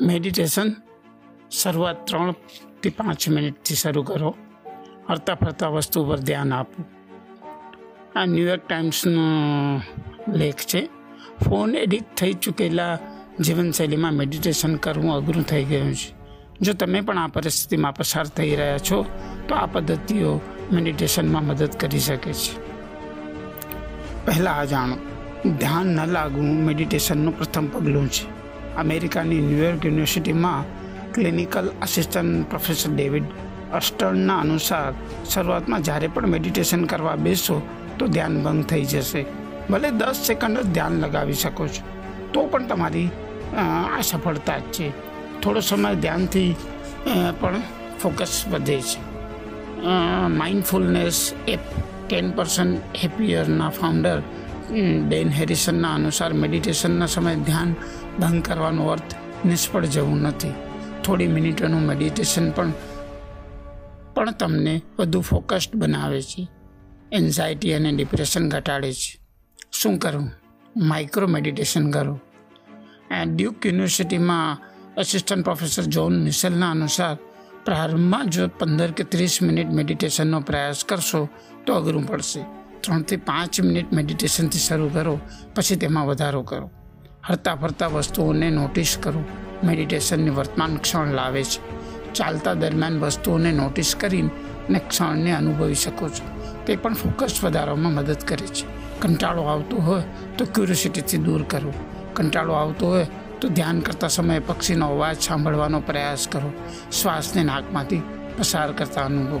Meditation શરૂઆત ત્રણથી પાંચ મિનિટથી શરૂ કરો. હરતા ફરતા વસ્તુ પર ધ્યાન આપો. આ ન્યૂયોર્ક ટાઈમ્સનો લેખ છે. ફોન એડિક્ટ થઈ ચૂકેલા જીવનશૈલીમાં મેડિટેશન કરવું અઘરું થઈ ગયું છે. જો તમે પણ આ પરિસ્થિતિમાં પસાર થઈ રહ્યા છો, તો આ પદ્ધતિઓ મેડિટેશનમાં મદદ કરી શકે છે. પહેલાં આ જાણો. ધ્યાન ન લાગવું મેડિટેશનનું પ્રથમ પગલું છે. અમેરિકાની ન્યૂયોર્ક યુનિવર્સિટીમાં ક્લિનિકલ આસિસ્ટન્ટ પ્રોફેસર ડેવિડ અસ્ટર્નના અનુસાર શરૂઆતમાં જ્યારે પણ મેડિટેશન કરવા બેસો તો ધ્યાન ભંગ થઈ જશે. ભલે દસ સેકન્ડ જ ધ્યાન લગાવી શકો છો, તો પણ તમારી આ સફળતા જ છે. થોડો સમય ધ્યાનથી પણ ફોકસ વધે છે. માઇન્ડફુલનેસ એપ ટેન પર્સન્ટ હેપીયરના ફાઉન્ડર ડેન હેરિસનના અનુસાર મેડિટેશનના સમયે ધ્યાન ભંગ કરવાનો અર્થ નિષ્ફળ જવું નથી. થોડી મિનિટોનું મેડિટેશન પણ પણ તમને વધુ ફોકસ્ડ બનાવે છે. એન્ઝાયટી અને ડિપ્રેશન ઘટાડે છે. શું કરવું માઇક્રો મેડિટેશન કરો. ડ્યુક યુનિવર્સિટીમાં અસિસ્ટન્ટ પ્રોફેસર જોન મિશેલના અનુસાર, પ્રારંભમાં જો પંદર કે ત્રીસ મિનિટ મેડિટેશનનો પ્રયાસ કરશો, તો અઘરું પડશે. ત્રણથી પાંચ મિનિટ મેડિટેશનથી શરૂ કરો, પછી તેમાં વધારો કરો. હરતા ફરતા વસ્તુઓને નોટિસ કરો. મેડિટેશનની વર્તમાન ક્ષણ લાવે છે. ચાલતા દરમિયાન વસ્તુઓને નોટિસ કરીને ક્ષણને અનુભવી શકો છો. તે પણ ફોકસ વધારવામાં મદદ કરે છે. કંટાળો આવતો હોય તો ક્યુરિયોસિટીથી દૂર કરો. કંટાળો આવતો હોય તો ધ્યાન કરતા સમયે પક્ષીનો અવાજ સાંભળવાનો પ્રયાસ કરો. શ્વાસને નાકમાંથી પસાર કરતા અનુભવ.